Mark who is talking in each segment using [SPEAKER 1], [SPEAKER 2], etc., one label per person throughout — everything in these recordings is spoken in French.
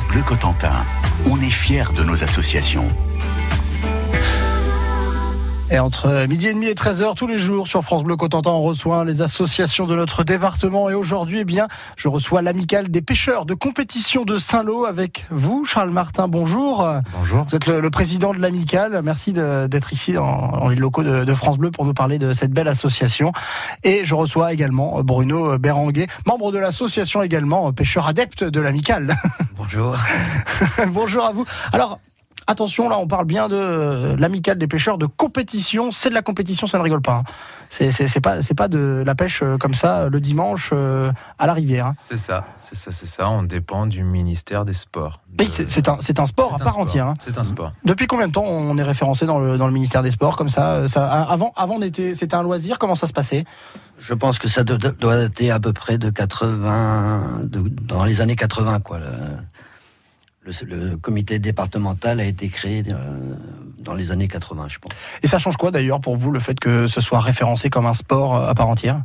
[SPEAKER 1] Bleu Cotentin, on est fiers de nos associations.
[SPEAKER 2] Et entre midi et demi et 13h tous les jours sur France Bleu Cotentin, on reçoit les associations de notre département. Et aujourd'hui, eh bien, je reçois l'amicale des pêcheurs de compétition de Saint-Lô avec vous, Charles Martin. Bonjour.
[SPEAKER 3] Bonjour.
[SPEAKER 2] Vous êtes le, président de l'amicale. Merci d'être ici dans, les locaux de, France Bleu pour nous parler de cette belle association. Et je reçois également Bruno Béranguet, membre de l'association également, pêcheur adepte de l'amicale.
[SPEAKER 3] Bonjour.
[SPEAKER 2] Bonjour à vous. Alors, Attention, là, on parle bien de l'amicale des pêcheurs de compétition. C'est de la compétition, ça ne rigole pas. Hein. C'est pas c'est pas de la pêche euh, comme ça le dimanche euh, à la rivière. Hein.
[SPEAKER 3] C'est ça, c'est ça, c'est ça. On dépend du ministère des Sports.
[SPEAKER 2] C'est un c'est un sport à part entière. Hein.
[SPEAKER 3] C'est un sport.
[SPEAKER 2] Depuis combien de temps on est référencé dans le dans le ministère des Sports comme ça, euh, ça Avant avant c'était un loisir. Comment ça se passait?
[SPEAKER 4] Je pense que ça doit, dater à peu près de 80 dans les années 80 quoi le, comité départemental a été créé euh, dans les années 80, je pense.
[SPEAKER 2] Et ça change quoi d'ailleurs pour vous le fait que ce soit référencé comme un sport euh, à part entière?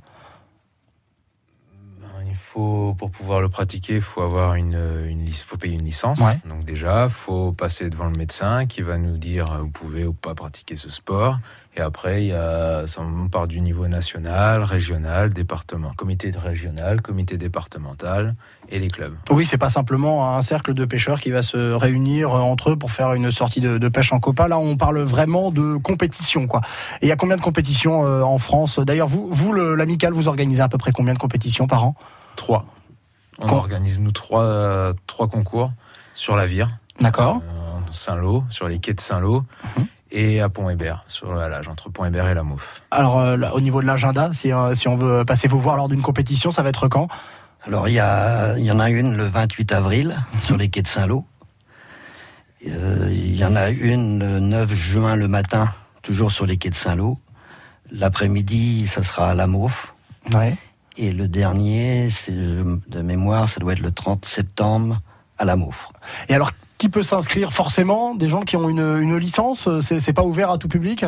[SPEAKER 3] Ben, Il faut, pour pouvoir le pratiquer, il faut avoir une, une faut payer une licence. Donc déjà, il faut passer devant le médecin qui va nous dire euh, vous pouvez ou pas pratiquer ce sport. Et après, il y a, ça part du niveau national, régional, département, comité régional, comité départemental et les clubs.
[SPEAKER 2] Oui, c'est pas simplement un cercle de pêcheurs qui va se réunir entre eux pour faire une sortie de, pêche en copain. Là, on parle vraiment de compétition, quoi. Et il y a combien de compétitions euh, en France? D'ailleurs, vous, vous l'amical, vous organisez à peu près combien de compétitions par an?
[SPEAKER 3] Trois. On organise nous trois, trois concours sur la Vire.
[SPEAKER 2] D'accord.
[SPEAKER 3] Euh, Saint-Lô, sur les quais de Saint-Lô. Mhm et à Pont-Hébert, sur l'âge entre Pont-Hébert et la Mouffe.
[SPEAKER 2] Alors, euh, au niveau de l'agenda, si, euh, si, on veut passer vous voir lors d'une compétition, ça va être quand?
[SPEAKER 4] Alors, il y, a, y en a une le 28 avril sur les quais de Saint-Lô. Euh, il y en a une le 9 juin le matin, toujours sur les quais de Saint-Lô. L'après-midi, ça sera à la Mouffe.
[SPEAKER 2] Ouais.
[SPEAKER 4] Et le dernier, c'est de mémoire, ça doit être le 30 septembre à la Mouffe.
[SPEAKER 2] Et alors, qui peut s'inscrire forcément Des gens qui ont une, une licence C'est pas ouvert à tout public?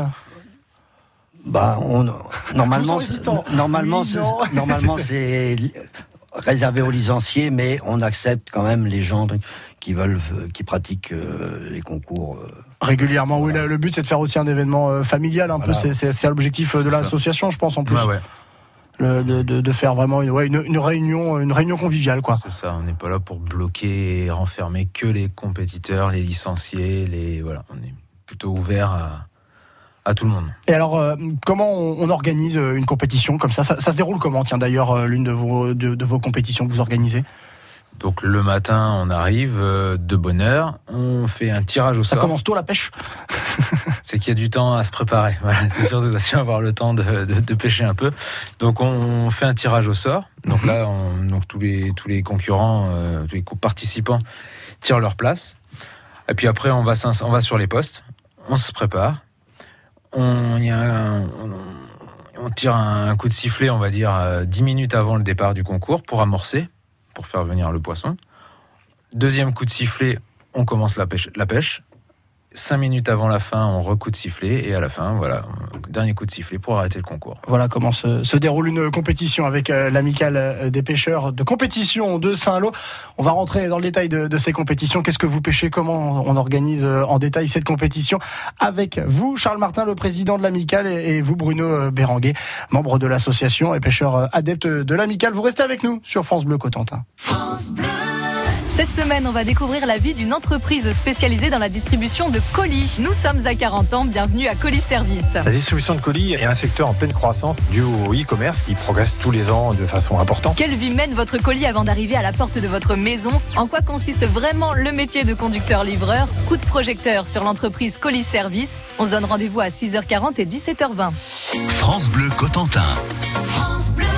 [SPEAKER 4] Bah, on, normalement, normalement, normalement, c'est réservé aux licenciés, mais on accepte quand même les gens qui veulent, qui pratiquent euh, les concours. Euh,
[SPEAKER 2] Régulièrement, oui. Le but, c'est de faire aussi un événement euh, familial, un peu. C'est l'objectif de l'association, je pense, en plus.
[SPEAKER 3] ouais
[SPEAKER 2] de, faire vraiment une, une, réunion, une réunion conviviale, quoi.
[SPEAKER 3] C'est ça. On n'est pas là pour bloquer et renfermer que les compétiteurs, les licenciés, les voilà. On est plutôt ouvert à, à tout le monde.
[SPEAKER 2] Et alors, euh, comment on, organise euh, une compétition comme ça, ça, se déroule comment? Tiens, d'ailleurs, euh, l'une de vos, de vos compétitions que vous organisez?
[SPEAKER 3] Donc le matin, on arrive euh, de bonne heure, on fait un tirage au
[SPEAKER 2] sort.
[SPEAKER 3] Ça
[SPEAKER 2] commence tôt la pêche
[SPEAKER 3] C'est qu'il y a du temps à se préparer. c'est surtout avoir le temps de, pêcher un peu. Donc on fait un tirage au sort. Donc mhm. là, on, donc tous les tous les concurrents, euh, tous les participants tirent leur place. Et puis après, on va on va sur les postes, on se prépare. On, y a on, tire un coup de sifflet, on va dire, 10 euh, minutes avant le départ du concours pour amorcer pour faire venir le poisson. Deuxième coup de sifflet, on commence la pêche. La pêche. Cinq minutes avant la fin, on recoup de sifflet et à la fin, voilà, dernier coup de sifflet pour arrêter le concours.
[SPEAKER 2] Voilà comment se, déroule une compétition avec euh, l'amicale euh, des pêcheurs de compétition de Saint-Lô. On va rentrer dans le détail de, ces compétitions. Qu'est-ce que vous pêchez? Comment on organise euh, en détail cette compétition avec vous, Charles Martin, le président de l'amicale, et, vous, Bruno Béranguet, membre de l'association et pêcheur adepte de l'amicale. Vous restez avec nous sur France Bleu Cotentin. France Bleu.
[SPEAKER 5] Cette semaine, on va découvrir la vie d'une entreprise spécialisée dans la distribution de colis. Nous sommes à 40 ans, bienvenue à Colis Service.
[SPEAKER 6] La distribution de colis est un secteur en pleine croissance dû au e-commerce qui progresse tous les ans de façon importante.
[SPEAKER 5] Quelle vie mène votre colis avant d'arriver à la porte de votre maison? En quoi consiste vraiment le métier de conducteur-livreur? Coup de projecteur sur l'entreprise Colis Service. On se donne rendez-vous à 6h40 et 17h20.
[SPEAKER 1] France Bleu Cotentin. France Bleu.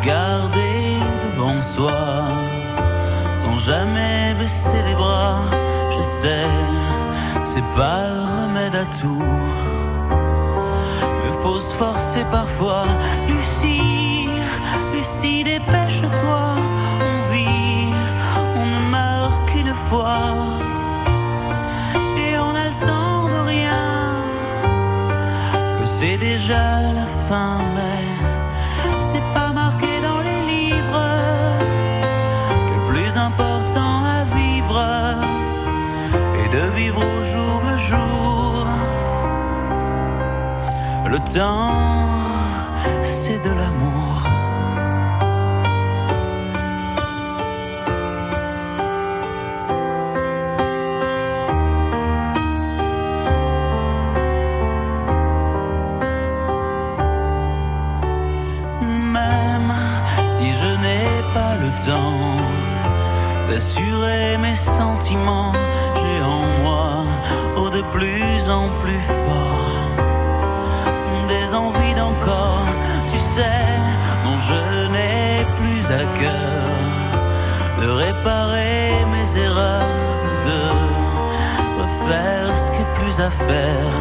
[SPEAKER 7] Regarder devant soi, sans jamais baisser les bras. Je sais, c'est pas le remède à tout. Mais faut se forcer parfois. Lucie, Lucie, dépêche-toi. On vit, on ne meurt qu'une fois. Et on a le temps de rien. Que c'est déjà la fin, c'est de l'amour. Même si je n'ai pas le temps d'assurer mes sentiments, j'ai en moi, oh de plus en plus fort, des envies d'encore, tu sais, dont je n'ai plus à cœur de réparer mes erreurs, de refaire ce qui est plus à faire,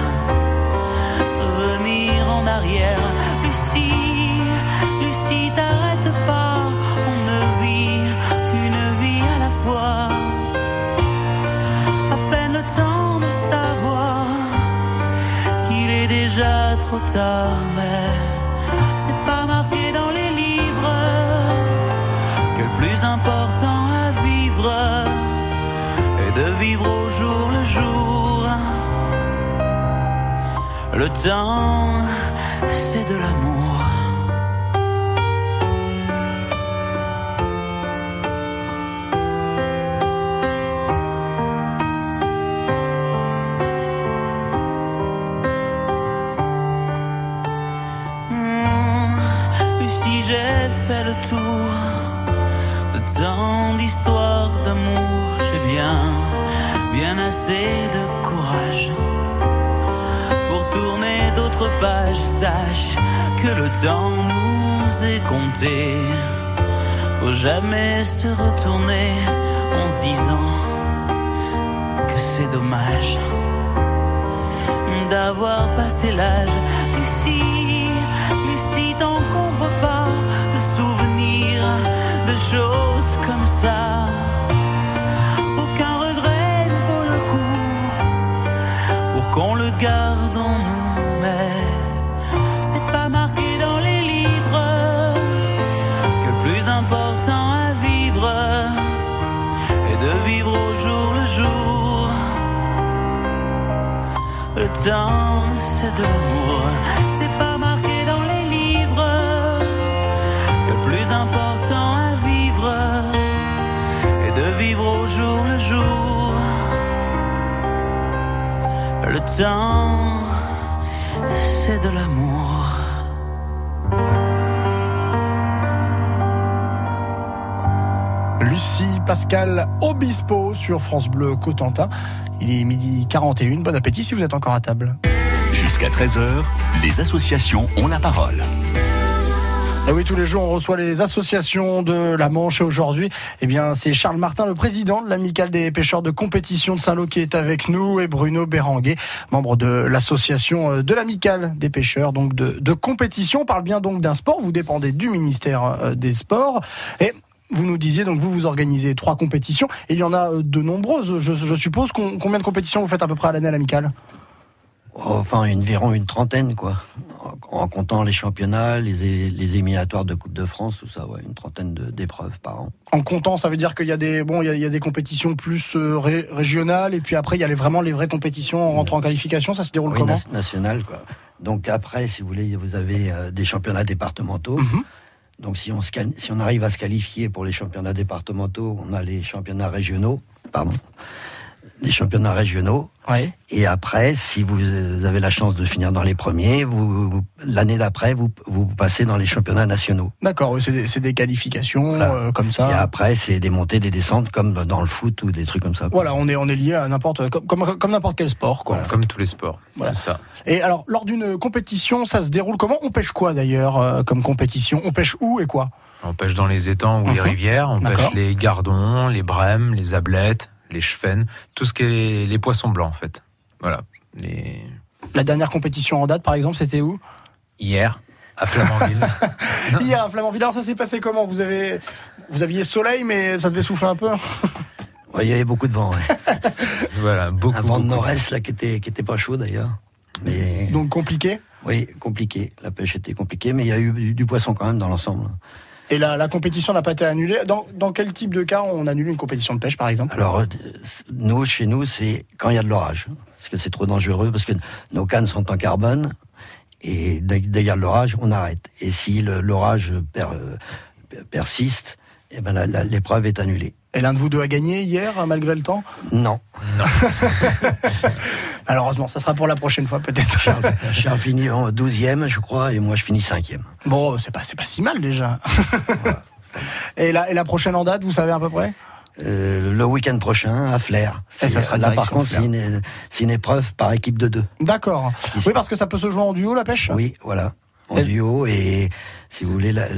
[SPEAKER 7] revenir en arrière, Lucie, Lucie, t'arrête pas, on ne vit qu'une vie à la fois. À peine le temps de savoir qu'il est déjà trop tard, mais c'est pas marqué dans les livres que le plus important à vivre est de vivre au jour le jour. Le temps, c'est de l'amour. Sache que le temps nous est compté. Faut jamais se retourner en se disant que c'est dommage d'avoir passé l'âge. Lucie, Lucie, t'encombre pas de souvenirs, de choses comme ça. C'est de l'amour. C'est pas marqué dans les livres. Le plus important à vivre est de vivre au jour le jour. Le temps, c'est de l'amour.
[SPEAKER 2] Lucie Pascal Obispo sur France Bleu Cotentin. Il est midi 41. Bon appétit si vous êtes encore à table.
[SPEAKER 1] Jusqu'à 13h, les associations ont la parole.
[SPEAKER 2] Et oui, tous les jours, on reçoit les associations de la Manche. Et aujourd'hui, eh bien, c'est Charles Martin, le président de l'amicale des pêcheurs de compétition de Saint-Lô qui est avec nous et Bruno Béranguet, membre de l'association euh, de l'amicale des pêcheurs, donc de, de compétition. On parle bien donc d'un sport. Vous dépendez du ministère euh, des Sports. Et vous nous disiez, donc vous, vous organisez trois compétitions. Et il y en a euh, de nombreuses, je, je suppose. Com- Combien de compétitions vous faites à peu près à l'année à l'amicale?
[SPEAKER 4] Enfin, environ une trentaine, quoi. En, en comptant les championnats, les, les éliminatoires de Coupe de France, tout ça, ouais, une trentaine d'épreuves par an.
[SPEAKER 2] En comptant, ça veut dire qu'il y a des bon, il y a, il y a des compétitions plus euh, ré- régionales et puis après il y a les, vraiment les vraies compétitions en rentrant en qualification. Ça se déroule
[SPEAKER 4] Oui,
[SPEAKER 2] comment?
[SPEAKER 4] national, quoi. Donc après, si vous voulez, vous avez euh, des championnats départementaux.
[SPEAKER 2] Mhm.
[SPEAKER 4] Donc si on, arrive à se qualifier pour les championnats départementaux, on a les championnats régionaux, pardon, les championnats régionaux.
[SPEAKER 2] Oui.
[SPEAKER 4] Et après, si vous avez la chance de finir dans les premiers, vous, vous- l'année d'après, vous, vous passez dans les championnats nationaux.
[SPEAKER 2] D'accord, c'est des, qualifications
[SPEAKER 4] Voilà.
[SPEAKER 2] euh, comme ça.
[SPEAKER 4] Et après, c'est des montées, des descentes, comme dans le foot ou des trucs comme ça. quoi.
[SPEAKER 2] Voilà, on est on est lié à n'importe comme comme, comme n'importe quel sport quoi.
[SPEAKER 3] Comme tous les sports,
[SPEAKER 2] Voilà.
[SPEAKER 3] c'est ça.
[SPEAKER 2] Et alors lors d'une compétition, ça se déroule comment? On pêche quoi d'ailleurs euh, comme compétition? On pêche où et quoi?
[SPEAKER 3] On pêche dans les étangs ou les
[SPEAKER 2] Mhm.
[SPEAKER 3] rivières. On pêche les gardons, les brèmes, les ablettes, les chefennes, tout ce qui est les poissons blancs en fait. Voilà. Les...
[SPEAKER 2] La dernière compétition en date, par exemple, c'était où?
[SPEAKER 3] Hier à Flamanville.
[SPEAKER 2] Hier à Flamanville. Alors ça s'est passé comment? Vous avez, vous aviez soleil, mais ça devait souffler un peu?
[SPEAKER 4] Ouais, il y avait beaucoup de vent. ouais.
[SPEAKER 3] voilà, beaucoup.
[SPEAKER 4] Un vent de nord-est là qui était, qui était pas chaud d'ailleurs. Mais
[SPEAKER 2] Donc compliqué?
[SPEAKER 4] oui, compliqué. La pêche était compliquée, mais il y a eu du, du poisson quand même dans l'ensemble.
[SPEAKER 2] Et la, compétition n'a pas été annulée. Dans, dans quel type de cas on annule une compétition de pêche, par exemple?
[SPEAKER 4] Alors, euh, nous, chez nous, c'est quand il y a de l'orage. Parce que c'est trop dangereux, parce que nos cannes sont en carbone. Et dès qu'il y a de l'orage, on arrête. Et si l'orage euh, persiste, eh ben, l'épreuve est annulée.
[SPEAKER 2] Et l'un de vous deux a gagné hier, malgré le temps
[SPEAKER 4] Non.
[SPEAKER 2] Malheureusement, ça sera pour la prochaine fois, peut-être.
[SPEAKER 4] Charles finit en 12e, je crois, et moi, je finis 5e.
[SPEAKER 2] Bon, c'est pas, pas si mal déjà. et, la, et la prochaine en date, vous savez à peu près?
[SPEAKER 4] Euh, le week-end prochain, à Flair.
[SPEAKER 2] Et ça sera
[SPEAKER 4] là, par contre, c'est une, épreuve par équipe de deux.
[SPEAKER 2] D'accord. Oui, parce que ça peut se jouer en duo, la pêche?
[SPEAKER 4] Oui, voilà. En duo et si vous voulez la, la-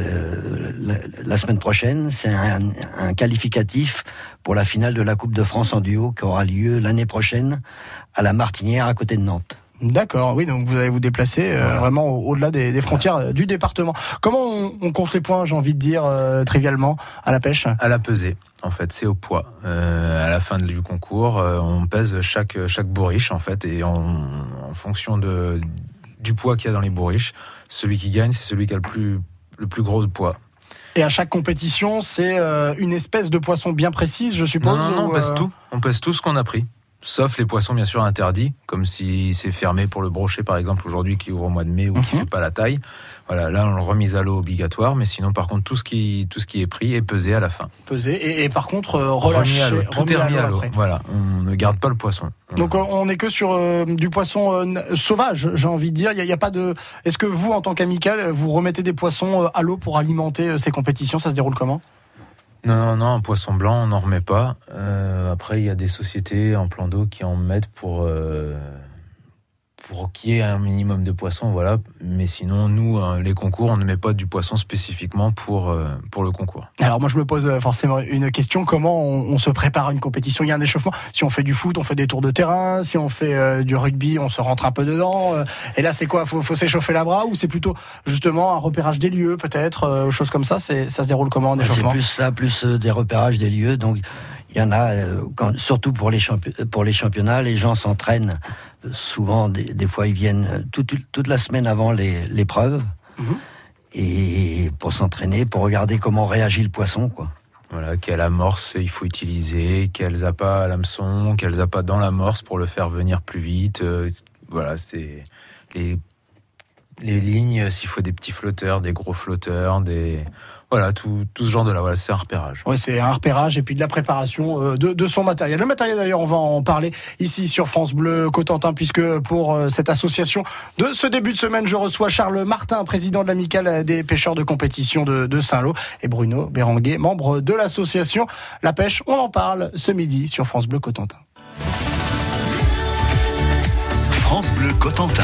[SPEAKER 4] la- la semaine prochaine, c'est un, un qualificatif pour la finale de la Coupe de France en duo qui aura lieu l'année prochaine à la Martinière à côté de Nantes.
[SPEAKER 2] D'accord, oui, donc vous allez vous déplacer euh,
[SPEAKER 4] Voilà.
[SPEAKER 2] vraiment au- au-delà des, des frontières euh, du département. Comment on, on compte les points, j'ai envie de dire, euh, trivialement, à la pêche?
[SPEAKER 3] À la pesée, en fait, c'est au poids. Euh, à la fin du concours, euh, on pèse chaque chaque bourriche en fait, et on- en fonction de du poids qu'il y a dans les bourriches, celui qui gagne, c'est celui qui a le plus le plus gros poids.
[SPEAKER 2] Et à chaque compétition, c'est euh, une espèce de poisson bien précise, je suppose
[SPEAKER 3] non, non, on pèse
[SPEAKER 2] euh,
[SPEAKER 3] tout. On pèse tout ce qu'on a pris. Sauf les poissons, bien sûr, interdits, comme si c'est fermé pour le brochet, par exemple, aujourd'hui, qui ouvre au mois de mai ou qui
[SPEAKER 2] Mhm.
[SPEAKER 3] fait pas la taille. Voilà, là, on le remise à l'eau obligatoire, mais sinon, par contre, tout ce qui, tout ce qui est pris est pesé à la fin.
[SPEAKER 2] pesé. Et, et par contre, euh,
[SPEAKER 3] Remis
[SPEAKER 2] relâché.
[SPEAKER 3] à l'eau. Tout est remis à l'eau. Voilà, on ne garde pas le poisson.
[SPEAKER 2] Donc euh, on n'est que sur euh, du poisson euh, sauvage, j'ai envie de dire. Il y, a- pas de. Est-ce que vous, en tant qu'amical, vous remettez des poissons euh, à l'eau pour alimenter ces compétitions? Ça se déroule comment?
[SPEAKER 3] Non, non, non, un poisson blanc, on n'en remet pas. Euh, après, il y a des sociétés en plan d'eau qui en mettent pour, pour qu'il y ait un minimum de poissons, voilà. Mais sinon, nous, euh, les concours, on ne met pas du poisson spécifiquement pour, euh, pour le concours.
[SPEAKER 2] Alors moi, je me pose euh, forcément une question comment on, on se prépare à une compétition? Il y a un échauffement. Si on fait du foot, on fait des tours de terrain. Si on fait euh, du rugby, on se rentre un peu dedans. et là, c'est quoi? Faut, faut s'échauffer la bras ou c'est plutôt justement un repérage des lieux, peut-être, euh, choses comme ça? C'est ça se déroule comment en
[SPEAKER 4] C'est
[SPEAKER 2] échauffement?
[SPEAKER 4] plus ça, plus des repérages des lieux. Donc, il y en a, euh, quand, surtout pour les, pour les championnats, les gens s'entraînent. euh, Souvent, des, des fois, ils viennent euh, toute, toute la semaine avant les- l'épreuve.
[SPEAKER 2] Mhm.
[SPEAKER 4] Et pour s'entraîner, pour regarder comment réagit le poisson, quoi.
[SPEAKER 3] Voilà, quelle amorce il faut utiliser, quels appâts à l'hameçon, quels appâts dans l'amorce pour le faire venir plus vite. euh, voilà, c'est les, les lignes, s'il faut des petits flotteurs, des gros flotteurs, des. Voilà, tout, tout ce genre de là. Voilà, c'est un repérage.
[SPEAKER 2] Oui, c'est un repérage et puis de la préparation euh, de, de son matériel. Le matériel, d'ailleurs, on va en parler ici sur France Bleu Cotentin, puisque pour euh, cette association de ce début de semaine, je reçois Charles Martin, président de l'amicale des pêcheurs de compétition de, de Saint-Lô, et Bruno Béranguet, membre de l'association La Pêche. On en parle ce midi sur France Bleu Cotentin.
[SPEAKER 1] France Bleu Cotentin.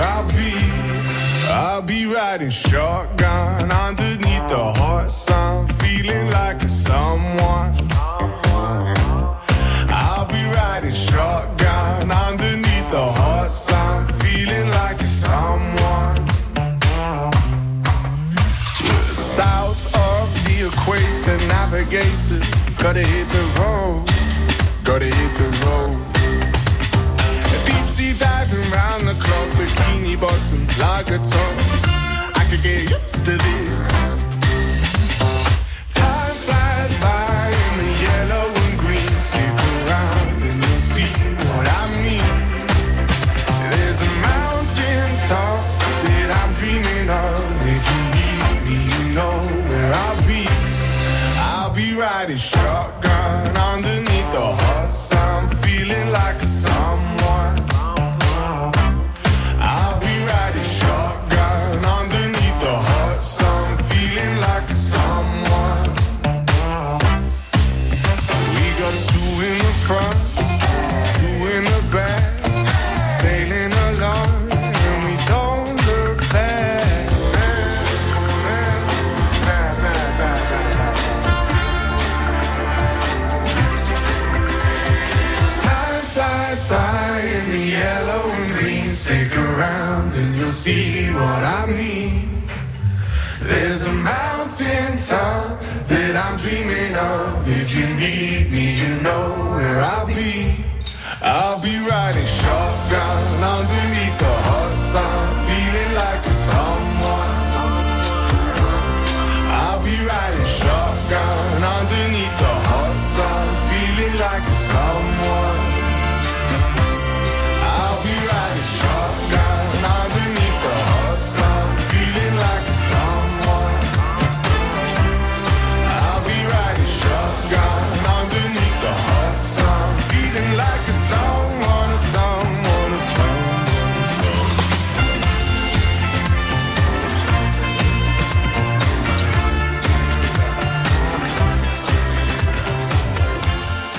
[SPEAKER 8] I'll be. I'll be riding shotgun underneath the hot sun, feeling like a someone. I'll be riding shotgun underneath the hot sun, feeling like a someone. South of the equator, navigator, gotta hit the road, gotta hit the road. Deep sea diving round the clock, bottoms, lager tops. I could get used to this.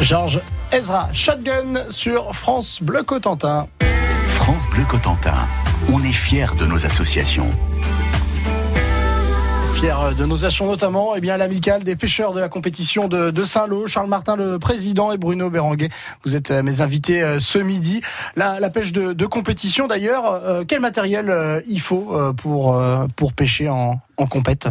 [SPEAKER 2] Georges Ezra, Shotgun sur France Bleu Cotentin.
[SPEAKER 1] France Bleu Cotentin. On est fiers de nos associations.
[SPEAKER 2] Fier de nos actions notamment, eh bien l'amicale des pêcheurs de la compétition de, de Saint-Lô, Charles Martin le président et Bruno Béranguet. Vous êtes euh, mes invités euh, ce midi. La, la pêche de, de compétition d'ailleurs, euh, quel matériel euh, il faut pour pour pêcher en, en compète?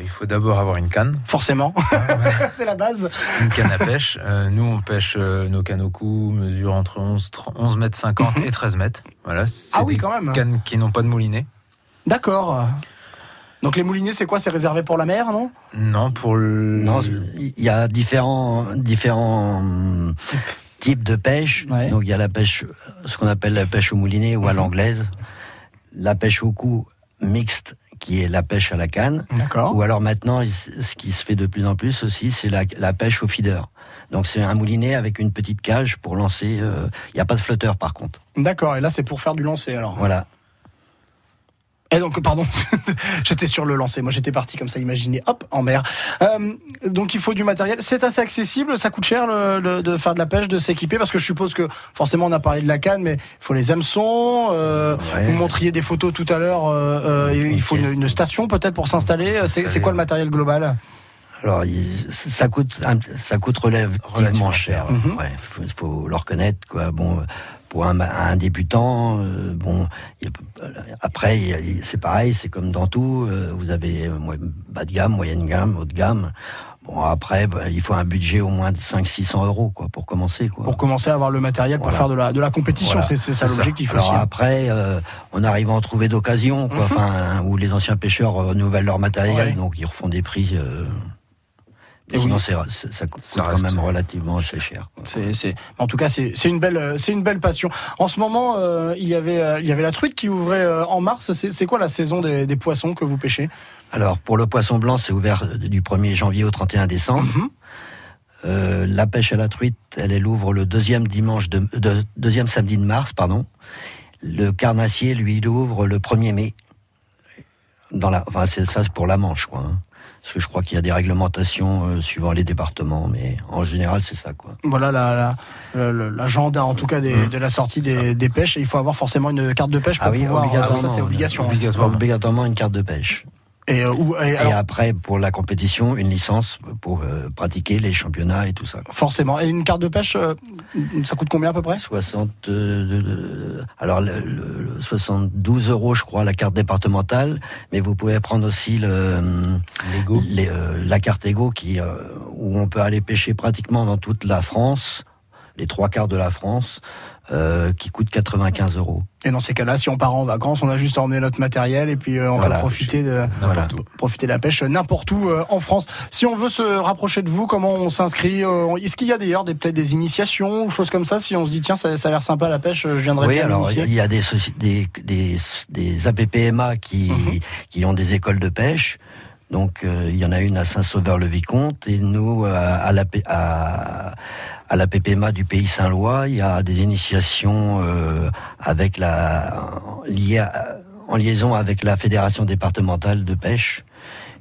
[SPEAKER 3] Il faut d'abord avoir une canne,
[SPEAKER 2] Forcément, c'est la base.
[SPEAKER 3] une canne à pêche. Euh, nous, on pêche euh, nos cannes au cou, mesure entre 11, 30 11 mètres 50
[SPEAKER 2] Mhm.
[SPEAKER 3] et 13 mètres. Voilà, c'est
[SPEAKER 2] Ah oui,
[SPEAKER 3] des
[SPEAKER 2] quand même.
[SPEAKER 3] cannes qui n'ont pas de moulinet.
[SPEAKER 2] D'accord. Donc les moulinets, c'est quoi? C'est réservé pour la mer, non?
[SPEAKER 3] Non, pour le...
[SPEAKER 4] Non, il y a différents, différents hum, types de pêche.
[SPEAKER 2] Ouais.
[SPEAKER 4] Donc il y a la pêche, ce qu'on appelle la pêche au moulinet ou à
[SPEAKER 2] Mhm.
[SPEAKER 4] l'anglaise, la pêche au cou mixte, qui est la pêche à la canne.
[SPEAKER 2] D'accord.
[SPEAKER 4] Ou alors maintenant, ce qui se fait de plus en plus aussi, c'est la, la pêche au feeder. Donc c'est un moulinet avec une petite cage pour lancer. euh, Il n'y a pas de flotteur par contre.
[SPEAKER 2] D'accord. Et là, c'est pour faire du lancer alors.
[SPEAKER 4] Voilà.
[SPEAKER 2] Et donc, pardon, j'étais sur le lancer. Moi, j'étais parti comme ça, imaginez, hop, en mer. Euh, donc, il faut du matériel. C'est assez accessible. Ça coûte cher le- le- de faire de la pêche, de s'équiper, parce que je suppose que forcément, on a parlé de la canne, mais il faut les hameçons. Euh,
[SPEAKER 4] Ouais.
[SPEAKER 2] Vous montriez des photos tout à l'heure. euh, euh, il faut une, une station peut-être pour s'installer. C'est quoi le matériel global?
[SPEAKER 4] Alors, il- ça coûte, ça coûte relativement,
[SPEAKER 3] Relativement
[SPEAKER 4] cher.
[SPEAKER 3] cher,
[SPEAKER 2] Mhm.
[SPEAKER 4] Ouais, faut, faut le reconnaître, quoi. Bon, pour un, un débutant, euh, bon, a- après, c'est pareil, c'est comme dans tout. euh, vous avez euh, bas de gamme, moyenne gamme, haut de gamme. Bon, après, bah, il faut un budget au moins de 500-600 euros, quoi, pour commencer, quoi.
[SPEAKER 2] pour commencer à avoir le matériel pour
[SPEAKER 4] Voilà.
[SPEAKER 2] faire de la, de la compétition
[SPEAKER 4] Voilà.
[SPEAKER 2] C'est ça l'objectif
[SPEAKER 4] Alors
[SPEAKER 2] aussi.
[SPEAKER 4] après, euh, on arrive à en trouver d'occasion, quoi.
[SPEAKER 2] Mhm.
[SPEAKER 4] Enfin, où les anciens pêcheurs renouvellent leur matériel,
[SPEAKER 2] Ouais.
[SPEAKER 4] donc ils refont des prix. Euh,
[SPEAKER 2] Et
[SPEAKER 4] sinon,
[SPEAKER 2] oui.
[SPEAKER 4] ça coûte
[SPEAKER 3] Ça
[SPEAKER 4] quand même relativement assez cher.
[SPEAKER 2] C'est, c'est, en tout cas, c'est, c'est une belle, euh, c'est une belle passion. En ce moment, euh, il y avait, euh, il y avait la truite qui ouvrait euh, en mars. C'est, c'est quoi la saison des, des poissons que vous pêchez?
[SPEAKER 4] Alors, pour le poisson blanc, c'est ouvert du 1er janvier au 31 décembre.
[SPEAKER 2] Mhm.
[SPEAKER 4] La pêche à la truite, elle, elle ouvre le deuxième dimanche de, de- deuxième samedi de mars, pardon. Le carnassier, lui, il ouvre le 1er mai. Dans la, enfin, c'est ça pour la Manche, quoi. hein. Parce que je crois qu'il y a des réglementations euh, suivant les départements, mais en général, c'est ça, quoi.
[SPEAKER 2] Voilà la, la, l'agenda, en tout cas, des,
[SPEAKER 4] Mhm.
[SPEAKER 2] de la sortie des, des pêches. Et il faut avoir forcément une carte de pêche pour
[SPEAKER 4] Ah oui,
[SPEAKER 2] pouvoir.
[SPEAKER 4] obligatoirement,
[SPEAKER 2] ça, c'est obligation. hein.
[SPEAKER 3] Obligatoirement.
[SPEAKER 4] Obligatoirement une carte de pêche.
[SPEAKER 2] Et, euh, où- et
[SPEAKER 4] Et
[SPEAKER 2] alors,
[SPEAKER 4] après, pour la compétition, une licence pour euh, pratiquer les championnats et tout ça.
[SPEAKER 2] forcément. Et une carte de pêche, euh, ça coûte combien à peu près?
[SPEAKER 4] 60, euh, de- de- alors le, le- le 72 euros, je crois, la carte départementale, mais vous pouvez prendre aussi le, les, euh, la carte Ego qui, euh, où on peut aller pêcher pratiquement dans toute la France, les trois quarts de la France, euh, qui coûte 95 euros.
[SPEAKER 2] Et dans ces cas-là, si on part en vacances, on a juste à emmener notre matériel et puis euh, on
[SPEAKER 4] Voilà.
[SPEAKER 2] va profiter de. Profiter de la pêche n'importe où euh, en France. Si on veut se rapprocher de vous, comment on s'inscrit euh, Est-ce qu'il y a d'ailleurs des, peut-être des initiations ou choses comme ça? Si on se dit tiens, ça, ça a l'air sympa la pêche, je viendrai
[SPEAKER 4] Oui, alors il y a des, soci- des, des, des APPMA qui,
[SPEAKER 2] Mhm.
[SPEAKER 4] qui ont des écoles de pêche. Donc euh, il y en a une à Saint-Sauveur-le-Vicomte et nous à, à la à, à la PPMA du Pays Saint-Lois, il y a des initiations euh, avec la liées à- en liaison avec la fédération départementale de pêche.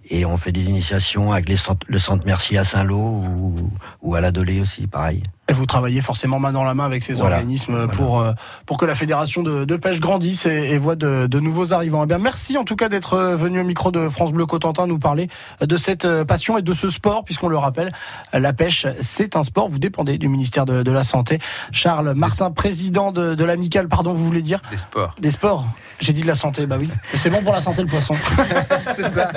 [SPEAKER 4] Et on fait des initiations avec les le centre Mercier à Saint-Lô ou, ou à la Dolé aussi, pareil.
[SPEAKER 2] Et vous travaillez forcément main dans la main avec ces
[SPEAKER 4] Voilà.
[SPEAKER 2] organismes
[SPEAKER 4] Voilà.
[SPEAKER 2] pour euh, pour que la fédération de, de pêche grandisse et, et voit de, de nouveaux arrivants. Eh bien, merci en tout cas d'être euh, venu au micro de France Bleu Cotentin nous parler de cette euh, passion et de ce sport, puisqu'on le rappelle, euh, la pêche c'est un sport. Vous dépendez du ministère de, de la santé. Charles Martin, président de, de l'amicale, pardon, vous voulez dire
[SPEAKER 3] Des sports.
[SPEAKER 2] des sports. J'ai dit de la santé, bah oui. C'est bon pour la santé le poisson.
[SPEAKER 3] C'est ça.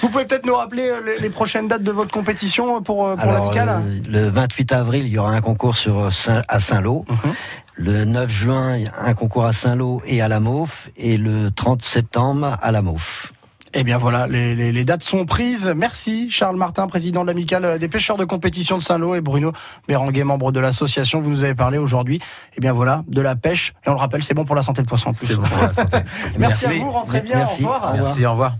[SPEAKER 2] Vous pouvez peut-être nous rappeler euh, les, les prochaines dates de votre compétition pour euh, pour l'amicale.
[SPEAKER 4] euh, le 28 avril, il y aura un concours sur Saint- à Saint-Lô.
[SPEAKER 2] Mhm.
[SPEAKER 4] Le 9 juin, il y a un concours à Saint-Lô et à la Maufe. Et le 30 septembre, à la Maufe.
[SPEAKER 2] Eh bien voilà, les, les- les dates sont prises. Merci Charles Martin, président de l'amicale des pêcheurs de compétition de Saint-Lô et Bruno Béranguet, membre de l'association. Vous nous avez parlé aujourd'hui, eh bien voilà, de la pêche. Et on le rappelle, c'est bon pour la santé le poisson.
[SPEAKER 3] C'est bon pour la santé.
[SPEAKER 2] Merci,
[SPEAKER 3] Merci.
[SPEAKER 2] à vous, rentrez bien,
[SPEAKER 4] Merci.
[SPEAKER 2] au revoir.
[SPEAKER 3] Merci, au revoir.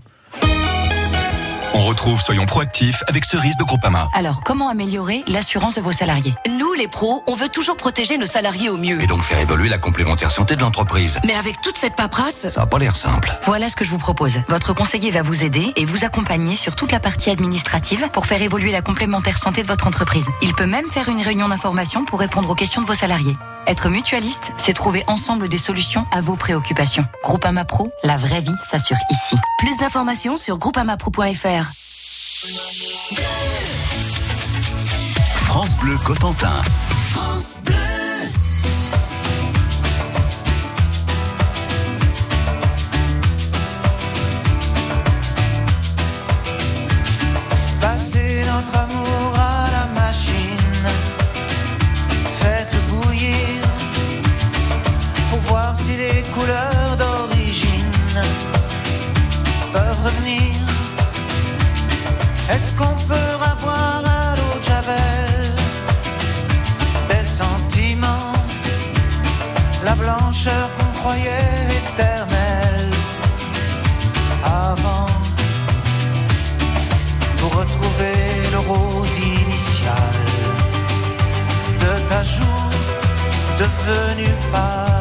[SPEAKER 9] On retrouve Soyons proactifs avec Cerise de Groupama.
[SPEAKER 10] Alors, comment améliorer l'assurance de vos salariés?
[SPEAKER 11] Nous, les pros, on veut toujours protéger nos salariés au mieux.
[SPEAKER 9] Et donc faire évoluer la complémentaire santé de l'entreprise.
[SPEAKER 11] Mais avec toute cette paperasse,
[SPEAKER 9] Ça n'a pas l'air simple.
[SPEAKER 10] Voilà ce que je vous propose. Votre conseiller va vous aider et vous accompagner sur toute la partie administrative pour faire évoluer la complémentaire santé de votre entreprise. Il peut même faire une réunion d'information pour répondre aux questions de vos salariés. Être mutualiste, c'est trouver ensemble des solutions à vos préoccupations. Groupama Pro, la vraie vie s'assure ici.
[SPEAKER 11] plus d'informations sur groupamapro.fr.
[SPEAKER 9] France Bleu Cotentin.
[SPEAKER 12] Passez notre amour à si les couleurs d'origine peuvent revenir. Est-ce qu'on peut avoir à l'eau de Javel des sentiments, la blancheur qu'on croyait éternelle avant? pour retrouver le rose initial de ta joue devenue pâle,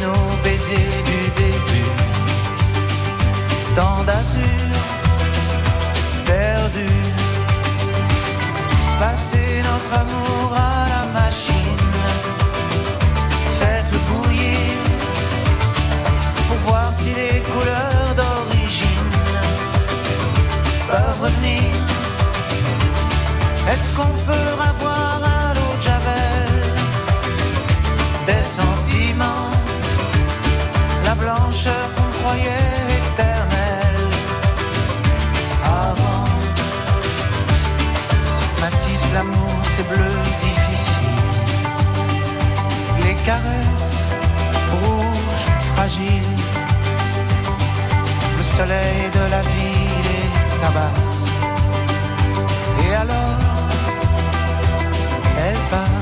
[SPEAKER 12] nos baisers du début, dans d'azur perdu, passer notre amour à la machine, faites-le bouillir pour voir si les couleurs d'origine peuvent revenir. Est-ce qu'on peut avoir l'amour, c'est bleu difficile. Les caresses rouges, fragiles. Le soleil de la ville est tabasse. Et alors, elle passe.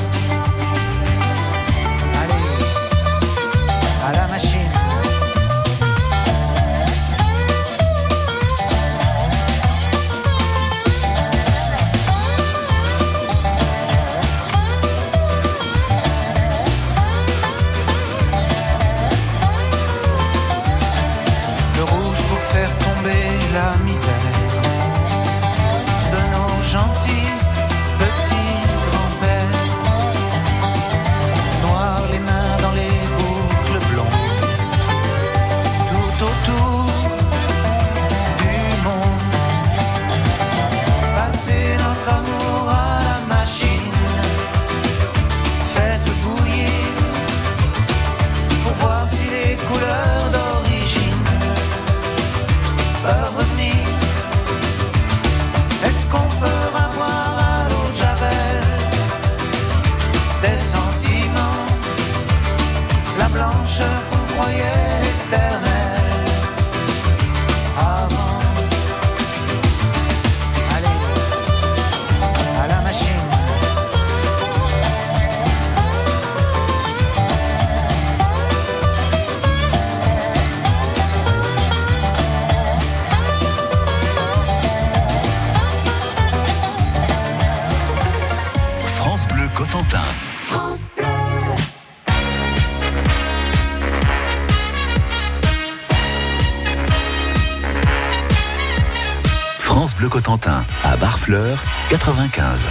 [SPEAKER 9] Cotentin,
[SPEAKER 13] à Barfleur, 95.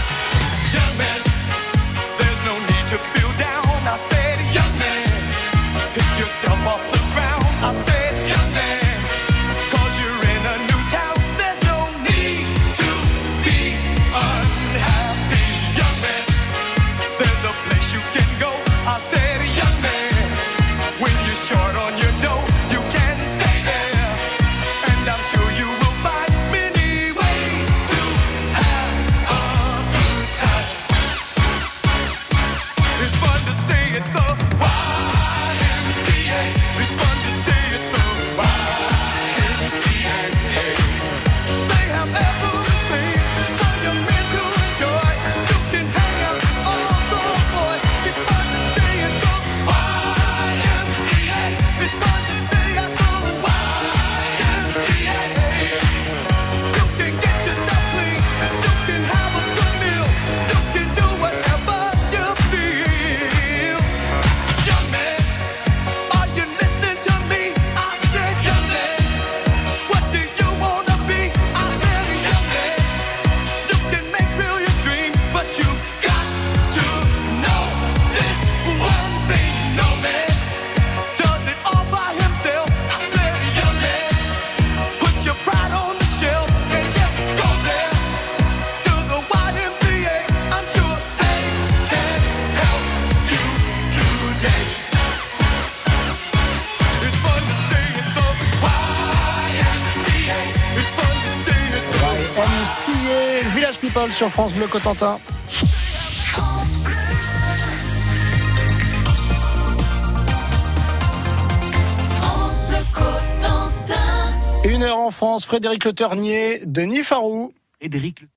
[SPEAKER 2] sur France Bleu Cotentin. Une heure en France, Frédéric Le Ternier, Denis Farou.
[SPEAKER 13] Frédéric